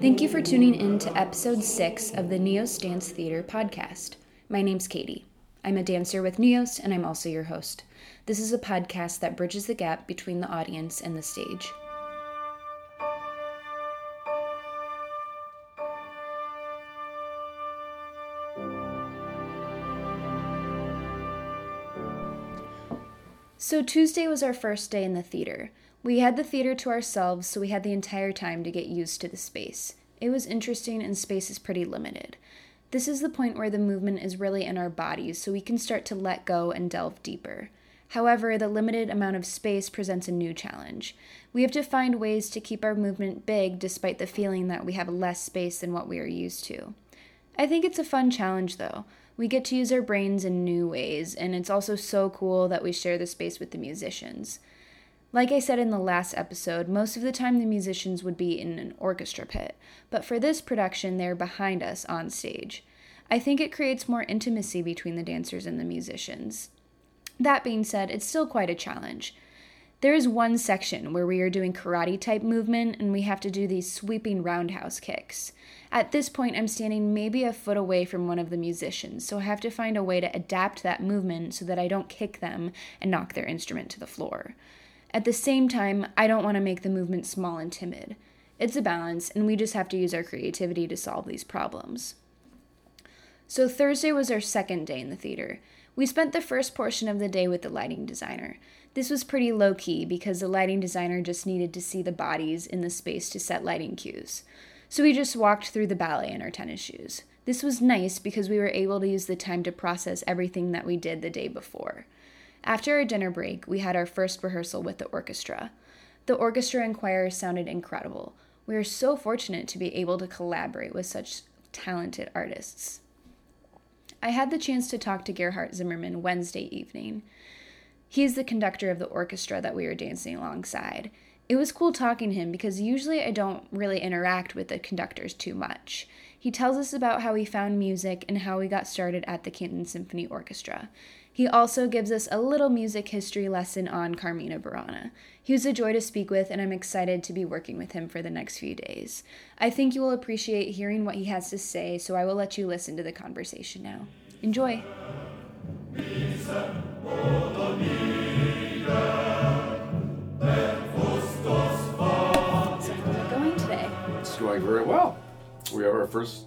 Thank you for tuning in to episode 6 of the Neos Dance Theater podcast. My name's Katie. I'm a dancer with Neos, and I'm also your host. This is a podcast that bridges the gap between the audience and the stage. So, Tuesday was our first day in the theater. We had the theater to ourselves, so we had the entire time to get used to the space. It was interesting, and space is pretty limited. This is the point where the movement is really in our bodies, so we can start to let go and delve deeper. However, the limited amount of space presents a new challenge. We have to find ways to keep our movement big despite the feeling that we have less space than what we are used to. I think it's a fun challenge though. We get to use our brains in new ways, and it's also so cool that we share the space with the musicians. Like I said in the last episode, most of the time the musicians would be in an orchestra pit, but for this production, they're behind us on stage. I think it creates more intimacy between the dancers and the musicians. That being said, it's still quite a challenge. There is one section where we are doing karate type movement and we have to do these sweeping roundhouse kicks. At this point, I'm standing maybe a foot away from one of the musicians, so I have to find a way to adapt that movement so that I don't kick them and knock their instrument to the floor. At the same time, I don't want to make the movement small and timid. It's a balance, and we just have to use our creativity to solve these problems. So, Thursday was our second day in the theater. We spent the first portion of the day with the lighting designer. This was pretty low key because the lighting designer just needed to see the bodies in the space to set lighting cues. So we just walked through the ballet in our tennis shoes. This was nice because we were able to use the time to process everything that we did the day before. After our dinner break, we had our first rehearsal with the orchestra. The orchestra and choir sounded incredible. We are so fortunate to be able to collaborate with such talented artists. I had the chance to talk to Gerhardt Zimmermann Wednesday evening. He is the conductor of the orchestra that we were dancing alongside. It was cool talking to him because usually I don't really interact with the conductors too much. He tells us about how he found music and how he got started at the Canton Symphony Orchestra. He also gives us a little music history lesson on Carmina Burana. He was a joy to speak with, and I'm excited to be working with him for the next few days. I think you will appreciate hearing what he has to say, so I will let you listen to the conversation now. Enjoy! Going very well. We have our first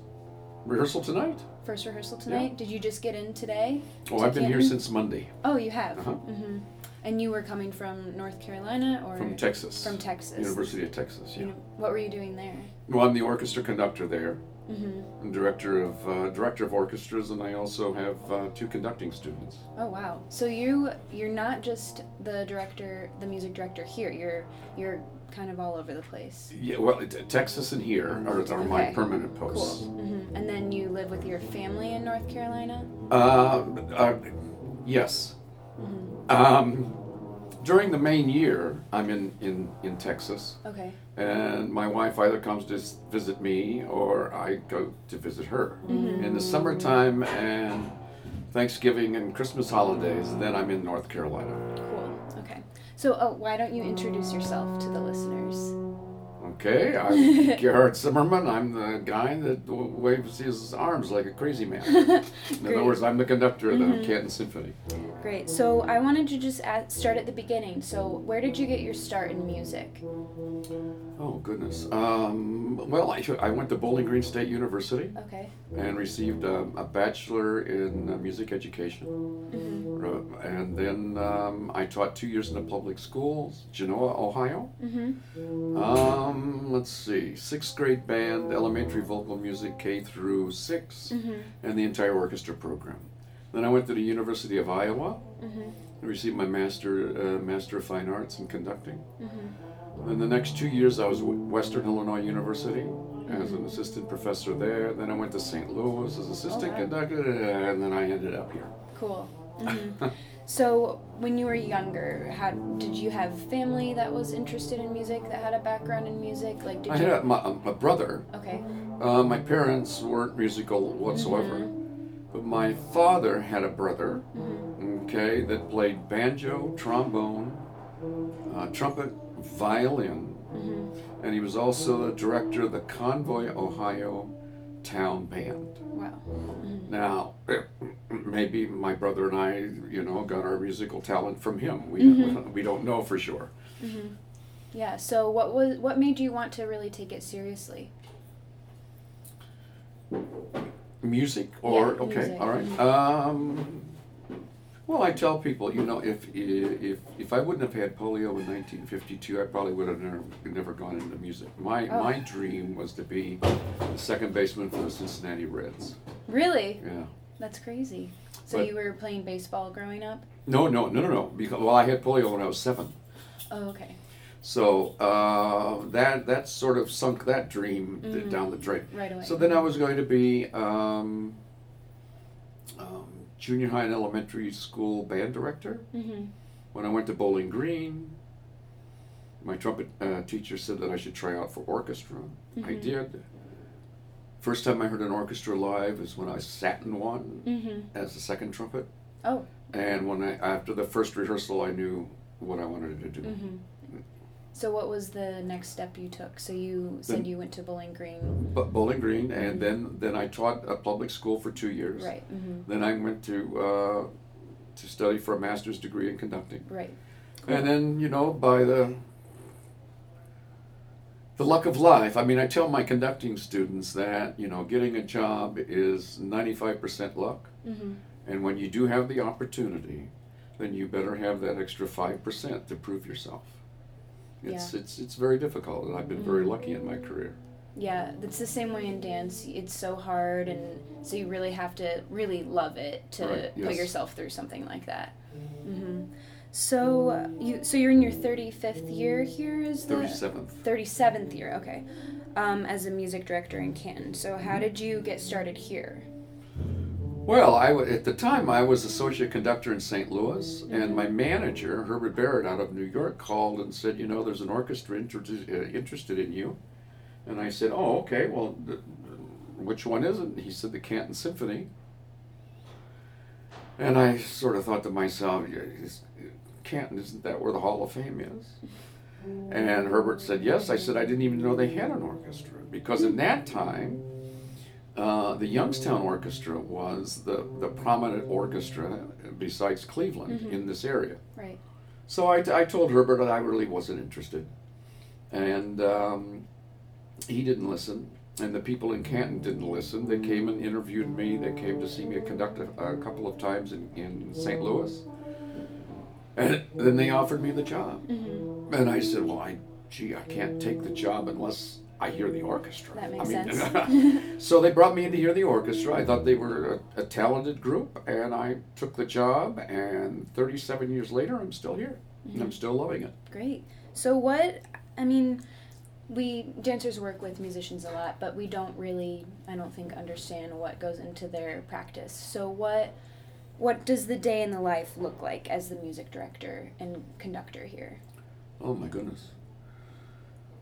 rehearsal tonight. First rehearsal tonight? Did you just get in today? Oh, I've been here since Monday Oh, you have? Uh-huh. hmm And you were coming from North Carolina or? from Texas. From Texas. University of Texas, yeah. You know, what were you doing there? Well, I'm the orchestra conductor there, hmm and director of uh, director of orchestras, and I also have uh, two conducting students. Oh wow! So you you're not just the director, the music director here. You're you're kind of all over the place. Yeah, well, it- Texas and here are, are my Okay. permanent Cool. posts. hmm And then you live with your family in North Carolina. Uh, uh, yes. hmm Um, during the main year, I'm in, in, in Texas, Okay. and my wife either comes to visit me or I go to visit her. Mhm. In the summertime and Thanksgiving and Christmas holidays, then I'm in North Carolina. Cool. Okay. So, oh, why don't you introduce yourself to the listeners? Okay, I'm Gerhardt Zimmermann. I'm the guy that w- waves his arms like a crazy man. In other words, I'm the conductor of the Mhm. Canton Symphony. Great. So I wanted to just ask, start at the beginning. So where did you get your start in music? Oh, goodness. Um, well, I, I went to Bowling Green State University Okay. and received a, a bachelor in uh, music education. hmm Uh, and then um, I taught two years in the public schools, Genoa, Ohio. hmm Um, let's see, sixth grade band, elementary vocal music K through 6 hmm and the entire orchestra program. Then I went to the University of Iowa hmm and received my master uh, master of fine arts in conducting. Then the next two years I was at Western Illinois University as an assistant professor there. Then I went to St. Louis as assistant Okay. conductor, and then I ended up here. Cool. Hmm so when you were younger, how did you have family that was interested in music that had a background in music? Like, did I you? had a, my, a brother. Okay. Uh, my parents weren't musical whatsoever. Mhm. But my father had a brother, Mm-hmm. okay, that played banjo, trombone, uh, trumpet, violin, Mm-hmm. and he was also the director of the Convoy, Ohio Town Band. Wow. Now, maybe my brother and I, you know, got our musical talent from him. We, Mm-hmm. we don't know for sure. Yeah. So what was what made you want to really take it seriously? Music or Yeah, okay, music. all right. Um, well, I tell people, you know, if if if I wouldn't have had polio in 1952, I probably would have never never gone into music. My Oh. my dream was to be the second baseman for the Cincinnati Reds. Really? Yeah. That's crazy. So But- you were playing baseball growing up? No, no, no, no, no. Because well, I had polio when I was seven. Oh, okay. So uh, that that sort of sunk that dream d- down the drain. Right away. So then I was going to be um, um, junior high and elementary school band director. Mm-hmm. When I went to Bowling Green, my trumpet uh, teacher said that I should try out for orchestra. I Mhm. did. First time I heard an orchestra live is when I sat in one Mm-hmm. as the second trumpet. Oh. And when I after the first rehearsal, I knew what I wanted to do. Mm-hmm. So what was the next step you took? So you said Then- you went to Bowling Green. But Bowling Green, and then then I taught a public school for two years. Right. Mm-hmm. Then I went to uh, to study for a master's degree in conducting, Right. and then you know by the the luck of life. I mean, I tell my conducting students that you know getting a job is ninety five percent luck, Mm-hmm. and when you do have the opportunity, then you better have that extra five percent to prove yourself. It's it's it's very difficult, and I've been very Mm-hmm. lucky in my career. Yeah, it's the same way in dance. It's so hard, and so you really have to really love it to Right, put yourself through something like that. hmm So you so you're in your thirty fifth year here. Is the Thirty seventh. thirty seventh year? Okay, um, as a music director in Canton. So Mm-hmm. how did you get started here? Well, I w- at the time I was associate conductor in St. Louis, and my manager Herbert Barrett out of New York called and said, you know, there's an orchestra inter- uh, interested in you, and I said, oh, okay. Well, th- which one is it? He said the Canton Symphony, and I sort of thought to myself, Canton isn't that where the Hall of Fame is? And Herbert said yes. I said I didn't even know they had an orchestra because in that time. Uh, the Youngstown Orchestra was the, the prominent orchestra besides Cleveland in this area. Right. So I, I told Herbert that I really wasn't interested. And um, he didn't listen. And the people in Canton didn't listen. They came and interviewed me. They came to see me conduct a, a couple of times in, in St. Louis. And then they offered me the job. Mm-hmm. And I said, well, I, gee, I can't take the job unless I hear the orchestra. That makes I mean, sense. so they brought me in to hear the orchestra. I thought they were a, a talented group, and I took the job. And 37 years later, I'm still here. And I'm still loving it. Great. So what I mean, we dancers work with musicians a lot, but we don't really I don't think understand what goes into their practice. So what what does the day in the life look like as the music director and conductor here? Oh my goodness.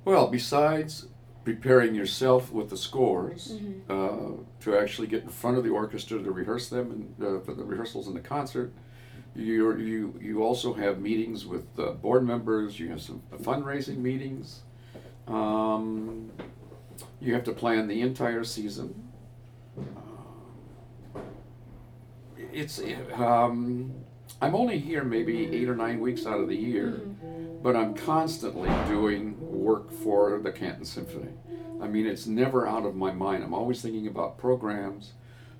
Well, besides preparing yourself with the scores uh, to actually get in front of the orchestra to rehearse them and uh, for the rehearsals and the concert, you you you also have meetings with uh, board members. You have some fundraising meetings. Um, you have to plan the entire season. It's um, I'm only here maybe eight or nine weeks out of the year, but I'm constantly doing work for the Canton Symphony. I mean, it's never out of my mind. I'm always thinking about programs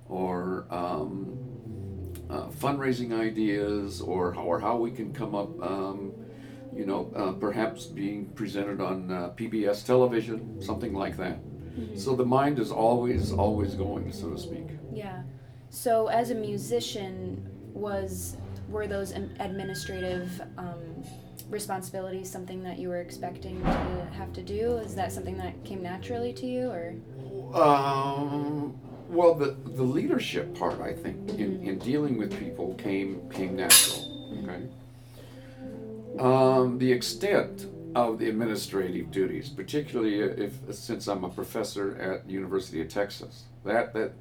or um, uh, fundraising ideas or, or how we can come up, um, you know, uh, perhaps being presented on uh, PBS television, something like that. So the mind is always, always going, so to speak. Yeah. So as a musician, was were those administrative um, responsibilities something that you were expecting to have to do? Is that something that came naturally to you, or? Um, well, the, the leadership part, I think, in, in dealing with people came came natural. Okay. Um, the extent of the administrative duties, particularly if since I'm a professor at University of Texas. That that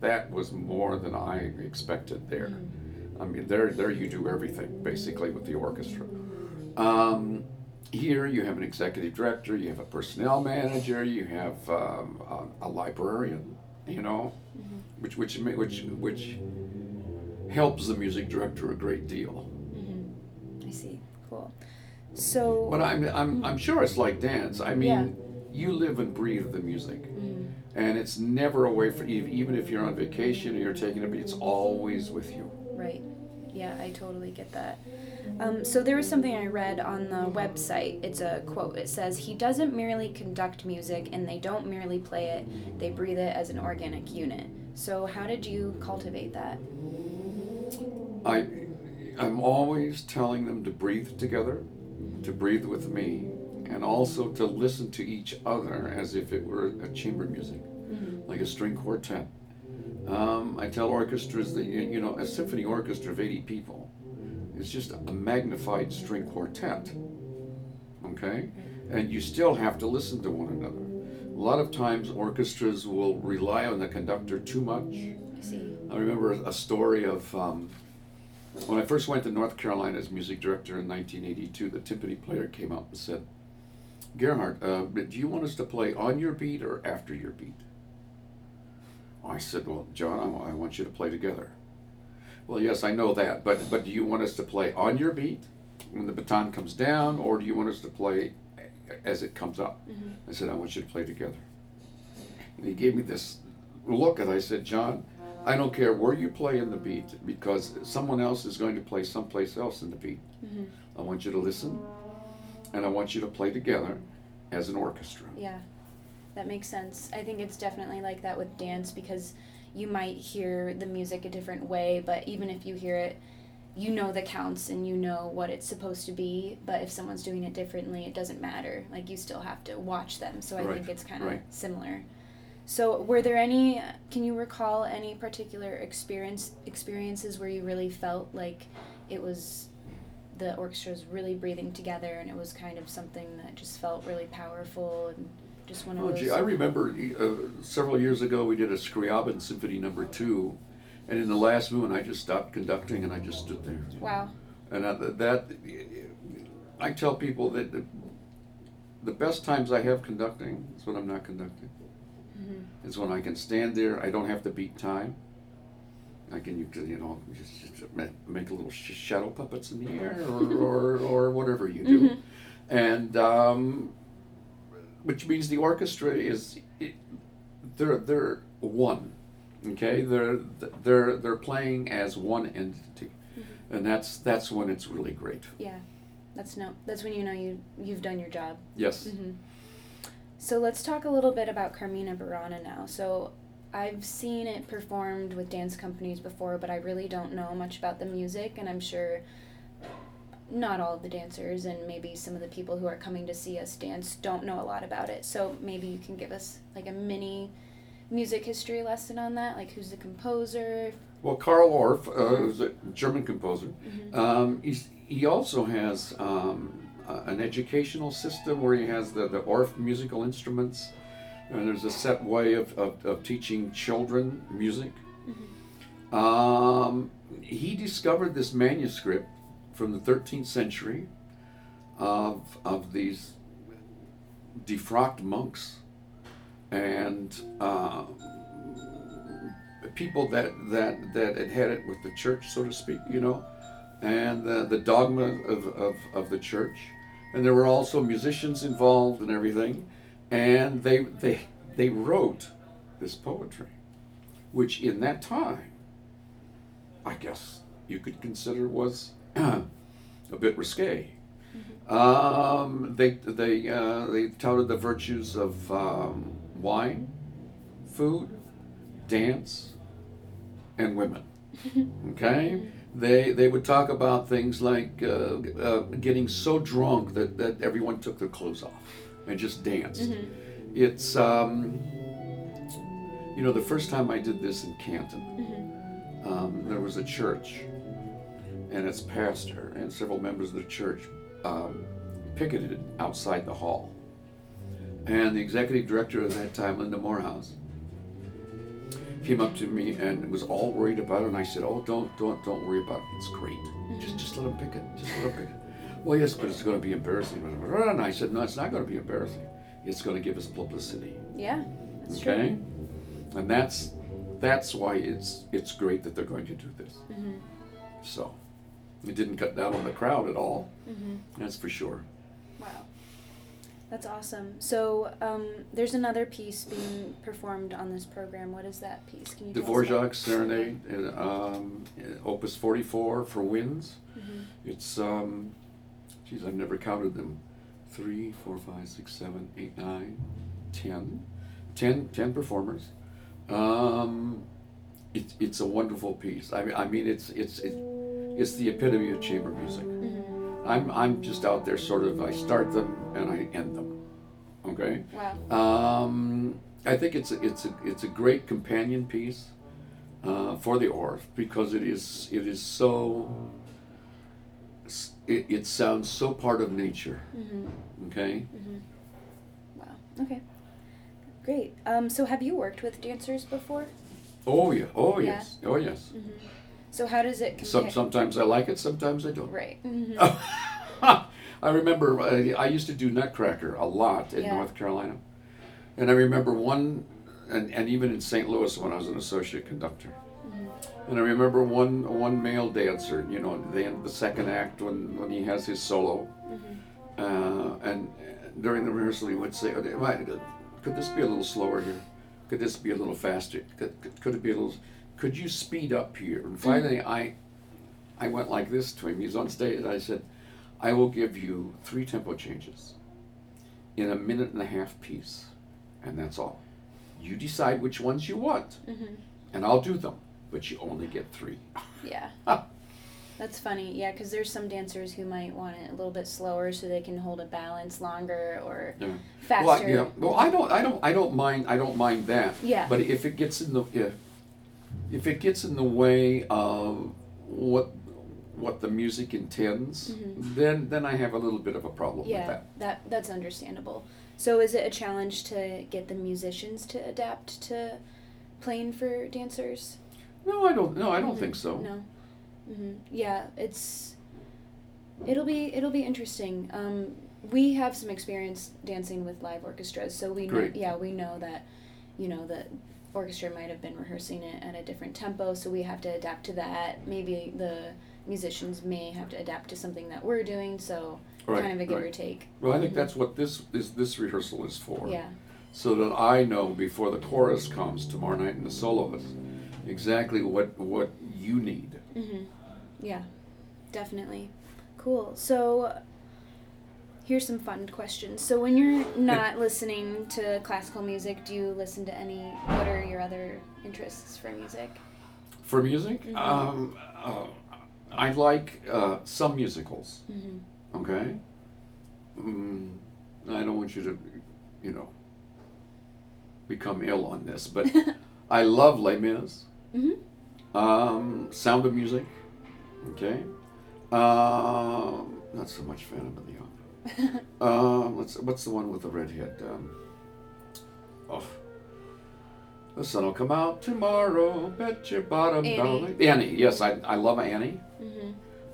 that was more than I expected there. I mean, there there you do everything basically with the orchestra. Um, here you have an executive director, you have a personnel manager, you have um, a, a librarian, you know, which which which which helps the music director a great deal. I see. Cool. So. But I'm, I'm, I'm sure it's like dance. I mean, Yeah. you live and breathe the music. Mm-hmm. And it's never away from you, even if you're on vacation or you're taking a beat, it's always with you. Right. Yeah, I totally get that. Um, so there was something I read on the website. It's a quote. It says, He doesn't merely conduct music and they don't merely play it, they breathe it as an organic unit. So, how did you cultivate that? I, I'm always telling them to breathe together, to breathe with me, and also to listen to each other as if it were a chamber music, like a string quartet. Um, I tell orchestras that, you you know, a symphony orchestra of 80 people is just a magnified string quartet. Okay? And you still have to listen to one another. A lot of times orchestras will rely on the conductor too much. I see. I remember a story of um, when I first went to North Carolina as music director in 1982. The timpani player came up and said, "Gerhardt, uh, do you want us to play on your beat or after your beat?" I said, "Well, John, I, want you to play together." Well, yes, I know that, but but do you want us to play on your beat when the baton comes down, or do you want us to play as it comes up? I said, "I want you to play together." And he gave me this look, and I said, "John." I don't care where you play in the beat because someone else is going to play someplace else in the beat. Mm-hmm. I want you to listen and I want you to play together as an orchestra. Yeah, that makes sense. I think it's definitely like that with dance because you might hear the music a different way, but even if you hear it, you know the counts and you know what it's supposed to be. But if someone's doing it differently, it doesn't matter. Like you still have to watch them. So I Right, think it's kind of right. similar. So were there any? Can you recall any particular experience experiences where you really felt like it was the orchestra was really breathing together and it was kind of something that just felt really powerful and just one of Oh, those. gee, I remember uh, several years ago we did a Scriabin Symphony Number Two, and in the last movement I just stopped conducting and I just stood there. Wow. And uh, that, I tell people that the, the best times I have conducting is when I'm not conducting. Mm-hmm. It's when I can stand there. I don't have to beat time. I can, you know, just, just make little sh- shadow puppets in the air, or, or, or whatever you do, and um, which means the orchestra is it, they're they're one, okay? They're they're they're playing as one entity, and that's that's when it's really great. Yeah, that's no. That's when you know you you've done your job. Yes. hmm So let's talk a little bit about Carmina Burana now. So I've seen it performed with dance companies before, but I really don't know much about the music, and I'm sure not all of the dancers and maybe some of the people who are coming to see us dance don't know a lot about it. So maybe you can give us like a mini music history lesson on that, like who's the composer. Well, Carl Orff uh, is a German composer. Um, he's, he also has um, uh, an educational system where he has the, the Orff musical instruments. And there's a set way of, of, of teaching children music. Um, he discovered this manuscript from the 13th century of, of these defrocked monks and uh, people that, that, that had had it with the church, so to speak, you know, and the, the dogma of, of, of the church. And there were also musicians involved and everything. And they, they, they wrote this poetry, which in that time, I guess you could consider was a bit risque. Um, they they uh, they touted the virtues of um, wine, food, dance, and women. Okay, they they would talk about things like uh, uh, getting so drunk that, that everyone took their clothes off and just danced. It's um, you know the first time I did this in Canton, um, there was a church, and its pastor and several members of the church um, picketed outside the hall. And the executive director at that time, Linda Morehouse, came up to me and was all worried about it. And I said, "Oh, don't, don't, don't worry about it. It's great. Just, just let him pick it. Just let them pick it." Well, yes, but it's going to be embarrassing. And I said, "No, it's not going to be embarrassing. It's going to give us publicity." Yeah, that's okay, true. and that's that's why it's it's great that they're going to do this. Mm-hmm. So it didn't cut down on the crowd at all. Mm-hmm. That's for sure. Wow. That's awesome. So, um, there's another piece being performed on this program. What is that piece? Can you tell us about Dvorak Serenade, uh, um, uh, Opus 44 for winds. Mhm. It's, um, geez, I've never counted them. Three, four, five, six, seven, eight, nine, ten. Ten, ten performers. Um, it, it's a wonderful piece. I mean, I mean, it's it's it, it's the epitome of chamber music. I'm I'm just out there, sort of. I start them and I end them. Okay. Wow. Um, I think it's a, it's a it's a great companion piece uh, for the Orff because it is it is so it, it sounds so part of nature. Mm-hmm. Okay. Mm-hmm. Wow. Okay. Great. Um, so, have you worked with dancers before? Oh yeah. Oh Yeah. yes. Oh yes. Mm-hmm. So, how does it compare? Some sometimes I like it. Sometimes I don't. Right. Mm-hmm. I remember uh, I used to do Nutcracker a lot in Yeah. North Carolina, and I remember one, and, and even in St. Louis when I was an associate conductor. Mm-hmm. And I remember one one male dancer, you know, the end, the second act when, when he has his solo, Mm-hmm. uh, and during the rehearsal he would say, "Okay, "Could this be a little slower here? Could this be a little faster? Could, could, could it be a little? Could you speed up here?" And finally, I I went like this to him. He's on stage, and I said, "I will give you three tempo changes in a minute and a half piece, and that's all. You decide which ones you want, Mm-hmm. and I'll do them, but you only get three. Yeah. Ah. That's funny, yeah, because there's some dancers who might want it a little bit slower so they can hold a balance longer or Yeah. faster. Well, I, yeah. Well, I don't, I don't, I don't mind. I don't mind that. Yeah. But if it gets in the if, if it gets in the way of what what the music intends, Mhm. then then I have a little bit of a problem yeah, with that. that that's understandable. So is it a challenge to get the musicians to adapt to playing for dancers? No, I don't. No, I don't Mhm. think so. No. hmm Yeah, it's it'll be it'll be interesting. Um, we have some experience dancing with live orchestras, so we know yeah we know that you know the orchestra might have been rehearsing it at a different tempo, so we have to adapt to that. Maybe the musicians may have to adapt to something that we're doing, so Right, kind of a give right. or take. Well, I think Mhm. that's what this is. this rehearsal is for. Yeah. So that I know before the chorus comes tomorrow night and the soloist exactly what what you need. Mm-hmm. Yeah, definitely. Cool. So, here's some fun questions. So, when you're not listening to classical music, do you listen to any? What are your other interests for music? For music, Mhm. um, uh, I like uh, some musicals. Mm-hmm. Okay. Mm, I don't want you to, you know, become ill on this, but I love Les Mis. mm-hmm. Um, Sound of Music. Okay. Um, not so much Phantom of the Opera. Um, what's what's the one with the redhead? Um, oh, the sun will come out tomorrow. Bet your bottom Annie. dollar. Annie. Yes, I I love Annie. mm-hmm.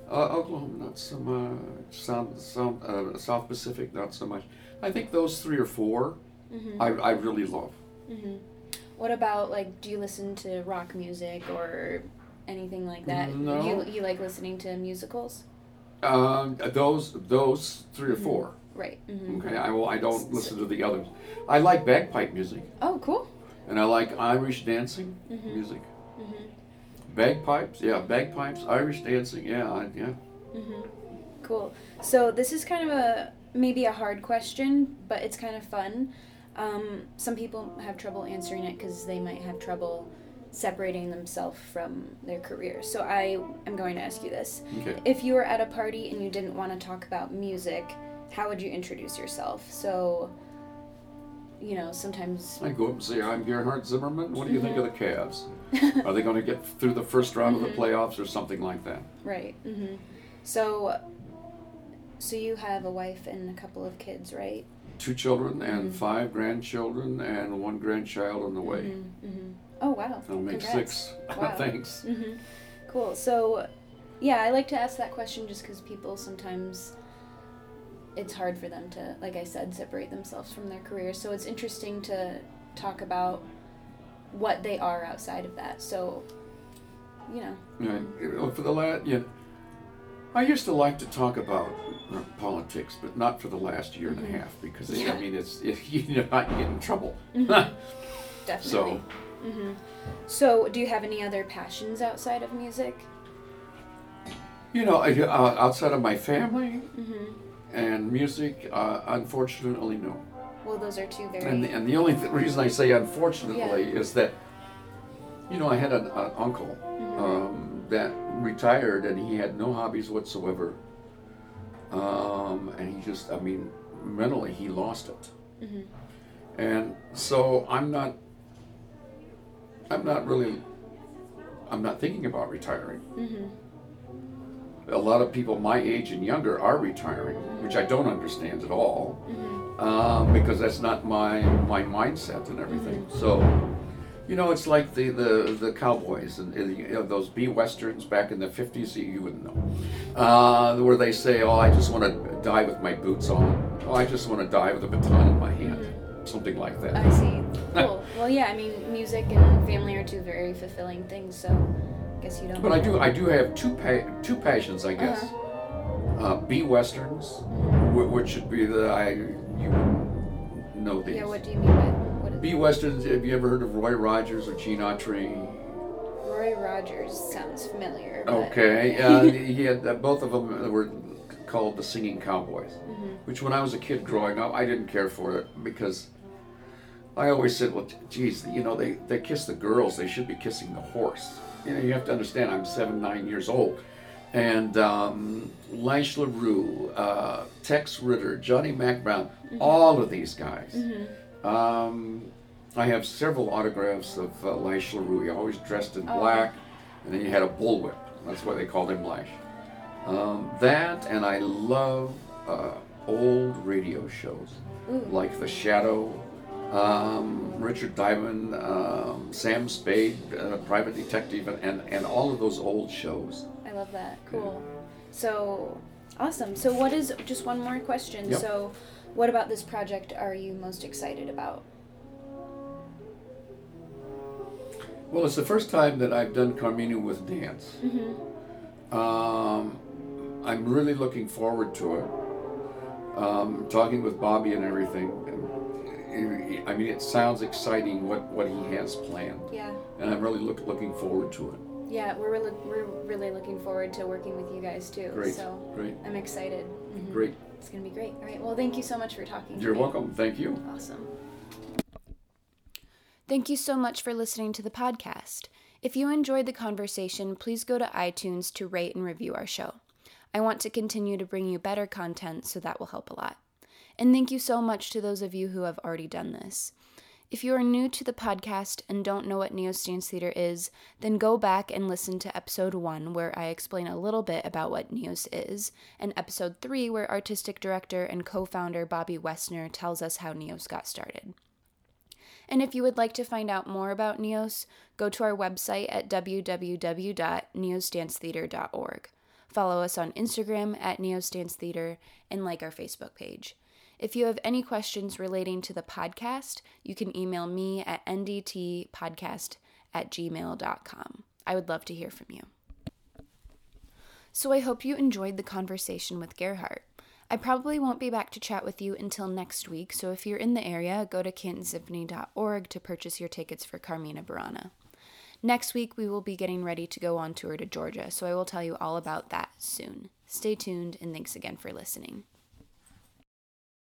Uh, Oklahoma, not so much. Sound, Sound, uh, South Pacific, not so much. I think those three or four, Mm-hmm. I, I really love. mm-hmm. What about like? Do you listen to rock music or anything like that? No. You you like listening to musicals? Um, those those 3 or Mhm. four. Right. Mm-hmm. Okay, I will. I don't listen to the others. I like bagpipe music, Oh, cool. and I like Irish dancing Mhm. music. Mm-hmm. Bagpipes, yeah, bagpipes, Irish dancing, yeah, I, yeah. Mm-hmm. Cool. So this is kind of a maybe a hard question, but it's kind of fun. Um, some people have trouble answering it because they might have trouble separating themselves from their career. So I am going to ask you this: Okay. If you were at a party and you didn't want to talk about music, how would you introduce yourself? So, you know, sometimes. I go up and say, I'm Gerhardt Zimmermann. What do you think of the Cavs? Are they going to get through the first round of Mhm. the playoffs or something like that? Right. hmm So, So you have a wife and a couple of kids, right? Two children and Mhm. five grandchildren and one grandchild on the way. Mm-hmm, mm-hmm. Oh wow. I'll make Congrats. six. Wow. Thanks. Mm-hmm. Cool. So, yeah, I like to ask that question just because people sometimes it's hard for them to, like I said, separate themselves from their career. So it's interesting to talk about what they are outside of that. So, you know. Yeah, you for the last, yeah, I used to like to talk about uh, politics, but not for the last year and Mhm. a half because Yeah. I mean it's it, you know I get in trouble. Mhm. Definitely. so hmm So, do you have any other passions outside of music? you know, I, uh, outside of my family hmm and music, uh, unfortunately, no. Well, those are two very. And the, and the only th- reason I say unfortunately is that, you know, I had an, an uncle Mhm. um, that retired and he had no hobbies whatsoever. Um, and he just, I mean, mentally he lost it. Mhm. And so I'm not, I'm not really, I'm not thinking about retiring. Mhm. A lot of people my age and younger are retiring, which I don't understand at all. Mhm. um, because that's not my my mindset and everything. So, you know, it's like the the, the cowboys and, and, you know, those B westerns back in the fifties. You wouldn't know, uh, where they say, "Oh, I just want to die with my boots on. Oh, I just want to die with a baton in my hand." Something like that. I see. Cool. well, yeah. I mean, music and family are two very fulfilling things. So, I guess you don't. But I do I do have two pa- two passions, I guess. Uh huh. B westerns, wh- which should be the I you know these. Yeah. What do you mean by what? B westerns. Have you ever heard of Roy Rogers or Gene Autry? Roy Rogers sounds familiar. Okay, uh, he had uh, both of them were called the Singing Cowboys, Mhm. which when I was a kid growing up, I didn't care for it because I always said, well, geez, you know, they, they kiss the girls, they should be kissing the horse. You know, you have to understand, I'm seven, nine years old. And um, Lash LaRue, uh, Tex Ritter, Johnny Mack Brown, all of these guys. Um, I have several autographs of uh, Lash LaRue. He always dressed in Oh. black, and then he had a bullwhip. That's why they called him Lash. Um, that, and I love uh, old radio shows Ooh. like The Shadow, um, Richard Diamond, um, Sam Spade, uh, Private Detective, and, and, and all of those old shows. I love that. Cool. So, awesome. So, what is just one more question? Yep. So, what about this project are you most excited about? Well, it's the first time that I've done Carmina with dance. Mm-hmm. Um, I'm really looking forward to it. Um, talking with Bobby and everything. I mean, it sounds exciting what, what he has planned, Yeah. and I'm really look, looking forward to it. Yeah, we're really, we're really looking forward to working with you guys too. Great, So, great, I'm excited. Mhm. great. It's gonna be great. All right. Well, thank you so much for talking. You're me. welcome. Thank you. Awesome. Thank you so much for listening to the podcast. If you enjoyed the conversation, please go to iTunes to rate and review our show. I want to continue to bring you better content, so that will help a lot. And thank you so much to those of you who have already done this. If you are new to the podcast and don't know what Neos Dance Theater is, then go back and listen to episode 1, where I explain a little bit about what Neos is, and episode 3, where artistic director and co founder Bobby Wesner tells us how Neos got started. And if you would like to find out more about Neos, go to our website at www.neosdancetheater.org. Follow us on Instagram at Neos Dance Theater and like our Facebook page. If you have any questions relating to the podcast, you can email me at ndtpodcast at gmail.com. I would love to hear from you. So I hope you enjoyed the conversation with Gerhardt. I probably won't be back to chat with you until next week, so if you're in the area, go to cantonsymphony.org to purchase your tickets for Carmina Burana. Next week, we will be getting ready to go on tour to Georgia, so I will tell you all about that soon. Stay tuned, and thanks again for listening.